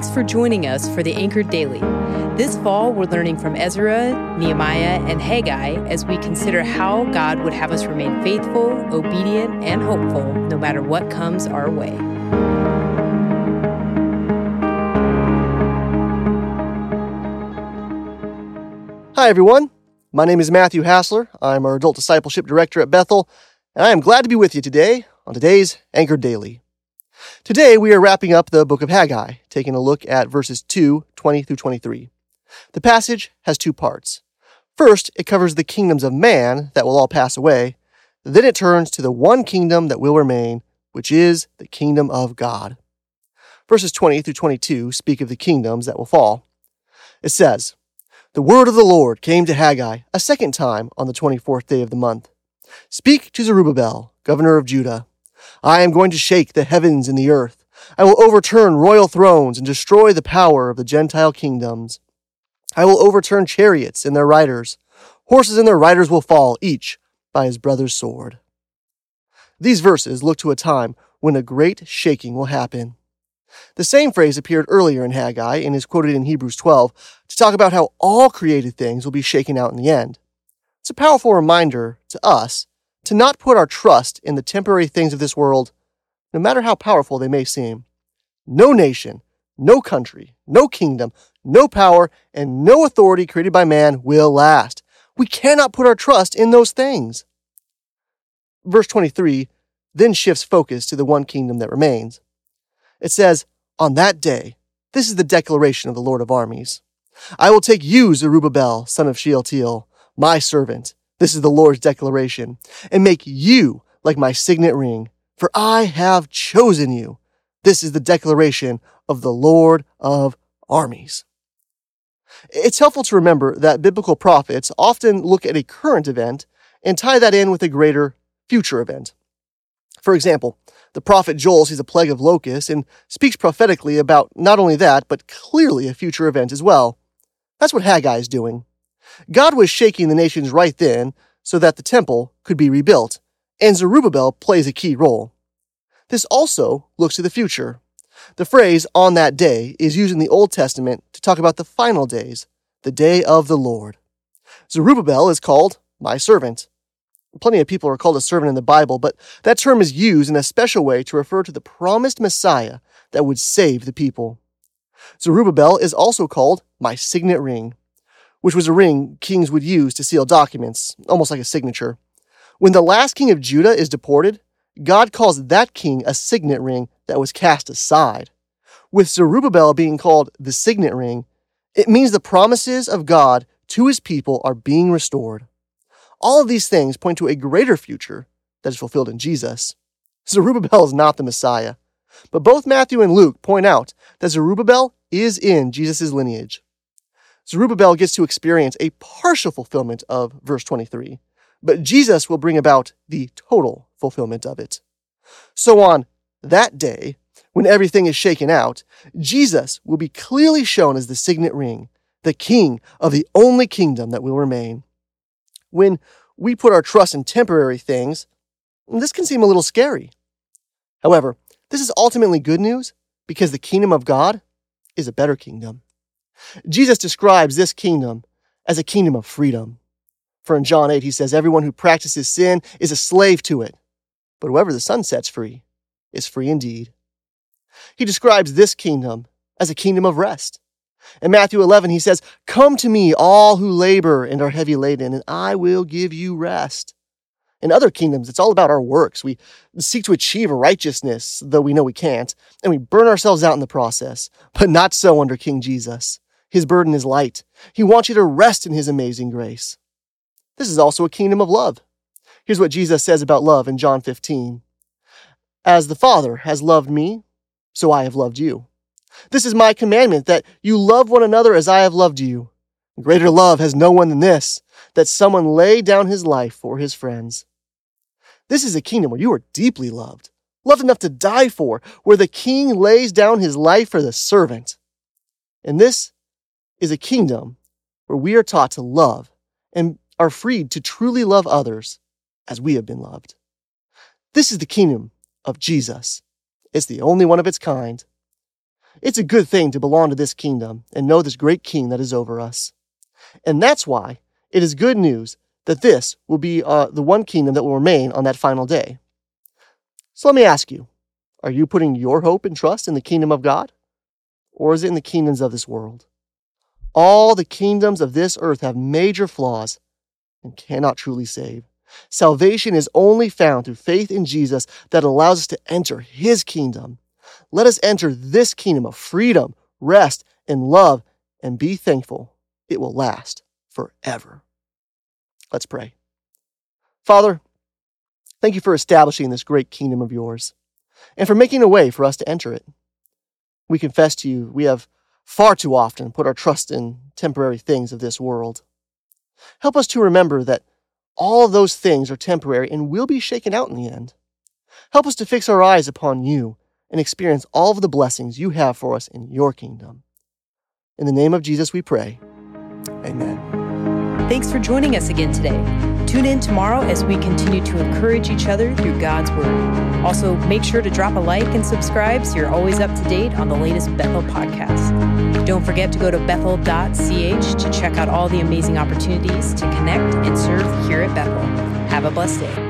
Thanks for joining us for the Anchored Daily. This fall, we're learning from Ezra, Nehemiah, and Haggai as we consider how God would have us remain faithful, obedient, and hopeful no matter what comes our way. Hi, everyone. My name is Matthew Hassler. I'm our Adult Discipleship Director at Bethel, and I am glad to be with you today on today's Anchored Daily. Today, we are wrapping up the book of Haggai, taking a look at verses 2, 20 through 23. The passage has two parts. First, it covers the kingdoms of man that will all pass away. Then it turns to the one kingdom that will remain, which is the kingdom of God. Verses 20 through 22 speak of the kingdoms that will fall. It says, The word of the Lord came to Haggai a second time on the 24th day of the month. Speak to Zerubbabel, governor of Judah I am going to shake the heavens and the earth. I will overturn royal thrones and destroy the power of the Gentile kingdoms. I will overturn chariots and their riders. Horses and their riders will fall, each by his brother's sword. These verses look to a time when a great shaking will happen. The same phrase appeared earlier in Haggai and is quoted in Hebrews 12 to talk about how all created things will be shaken out in the end. It's a powerful reminder to us to not put our trust in the temporary things of this world, no matter how powerful they may seem. No nation, no country, no kingdom, no power, and no authority created by man will last. We cannot put our trust in those things. Verse 23 then shifts focus to the one kingdom that remains. It says, On that day, this is the declaration of the Lord of armies. I will take you, Zerubbabel, son of Shealtiel, my servant, this is the Lord's declaration. And make you like my signet ring, for I have chosen you. This is the declaration of the Lord of armies. It's helpful to remember that biblical prophets often look at a current event and tie that in with a greater future event. For example, the prophet Joel sees a plague of locusts and speaks prophetically about not only that, but clearly a future event as well. That's what Haggai is doing. God was shaking the nations right then so that the temple could be rebuilt, and Zerubbabel plays a key role. This also looks to the future. The phrase on that day is used in the Old Testament to talk about the final days, the day of the Lord. Zerubbabel is called my servant. Plenty of people are called a servant in the Bible, but that term is used in a special way to refer to the promised Messiah that would save the people. Zerubbabel is also called my signet ring which was a ring kings would use to seal documents, almost like a signature. When the last king of Judah is deported, God calls that king a signet ring that was cast aside. With Zerubbabel being called the signet ring, it means the promises of God to his people are being restored. All of these things point to a greater future that is fulfilled in Jesus. Zerubbabel is not the Messiah, but both Matthew and Luke point out that Zerubbabel is in Jesus' lineage. Zerubbabel gets to experience a partial fulfillment of verse 23, but Jesus will bring about the total fulfillment of it. So on that day, when everything is shaken out, Jesus will be clearly shown as the signet ring, the king of the only kingdom that will remain. When we put our trust in temporary things, this can seem a little scary. However, this is ultimately good news because the kingdom of God is a better kingdom. Jesus describes this kingdom as a kingdom of freedom. For in John 8, he says, Everyone who practices sin is a slave to it, but whoever the Son sets free is free indeed. He describes this kingdom as a kingdom of rest. In Matthew 11, he says, Come to me, all who labor and are heavy laden, and I will give you rest. In other kingdoms, it's all about our works. We seek to achieve righteousness, though we know we can't, and we burn ourselves out in the process. But not so under King Jesus. His burden is light. He wants you to rest in His amazing grace. This is also a kingdom of love. Here's what Jesus says about love in John 15 As the Father has loved me, so I have loved you. This is my commandment that you love one another as I have loved you. Greater love has no one than this, that someone lay down his life for his friends. This is a kingdom where you are deeply loved, loved enough to die for, where the king lays down his life for the servant. And this is a kingdom where we are taught to love and are freed to truly love others as we have been loved. This is the kingdom of Jesus. It's the only one of its kind. It's a good thing to belong to this kingdom and know this great king that is over us. And that's why it is good news that this will be uh, the one kingdom that will remain on that final day. So let me ask you are you putting your hope and trust in the kingdom of God? Or is it in the kingdoms of this world? All the kingdoms of this earth have major flaws and cannot truly save. Salvation is only found through faith in Jesus that allows us to enter his kingdom. Let us enter this kingdom of freedom, rest, and love, and be thankful it will last forever. Let's pray. Father, thank you for establishing this great kingdom of yours and for making a way for us to enter it. We confess to you, we have far too often put our trust in temporary things of this world. Help us to remember that all of those things are temporary and will be shaken out in the end. Help us to fix our eyes upon you and experience all of the blessings you have for us in your kingdom. In the name of Jesus we pray. Amen. Thanks for joining us again today. Tune in tomorrow as we continue to encourage each other through God's Word. Also, make sure to drop a like and subscribe so you're always up to date on the latest Bethel podcast. Don't forget to go to bethel.ch to check out all the amazing opportunities to connect and serve here at Bethel. Have a blessed day.